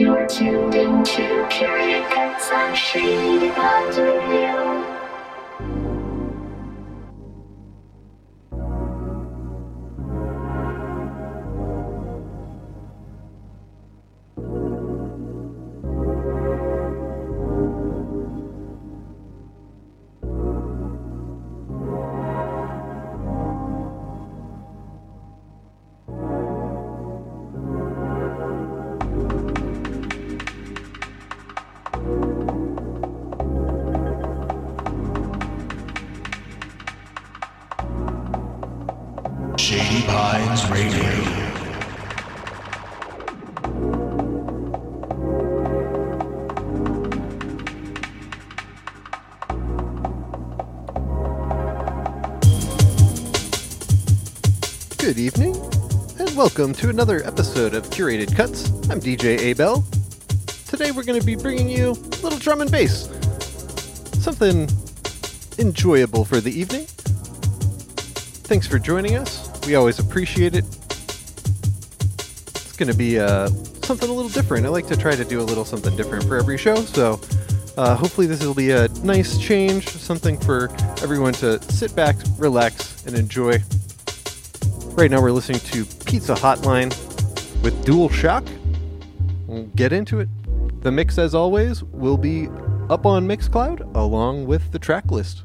You're tuned into Curated Cuts on Shady Pines Radio. Welcome to another episode of Curated Cuts. I'm DJ Abel. Today we're going to be bringing you a little drum and bass. Something enjoyable for the evening. Thanks for joining us. We always appreciate it. It's going to be uh, something a little different. I like to try to do a little something different for every show, so uh, hopefully this will be a nice change, something for everyone to sit back, relax, and enjoy. Right now we're listening to Pizza Hotline with Dual Shock. We'll get into it. The mix, as always, will be up on Mixcloud along with the track list.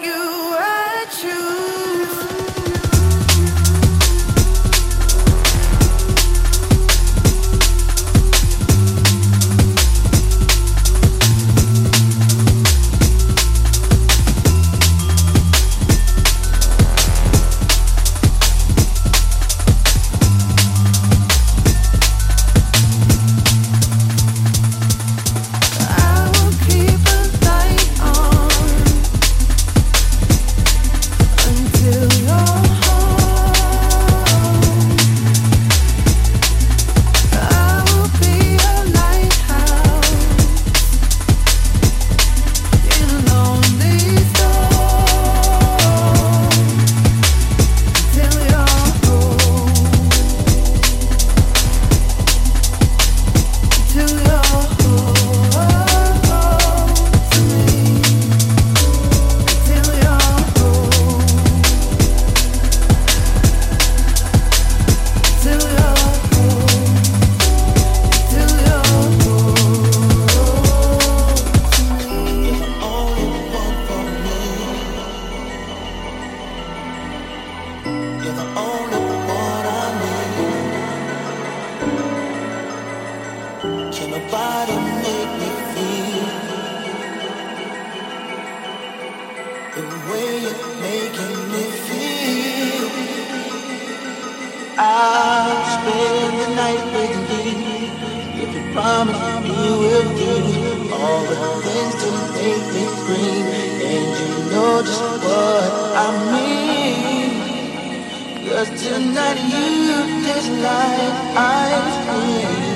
you, were true. Cause tonight you, this night I'm in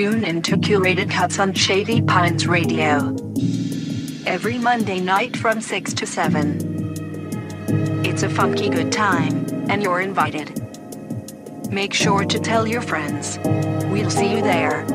Tune into curated cuts on Shady Pines Radio. Every Monday night from 6 to 7. It's a funky good time, and you're invited. Make sure to tell your friends. We'll see you there.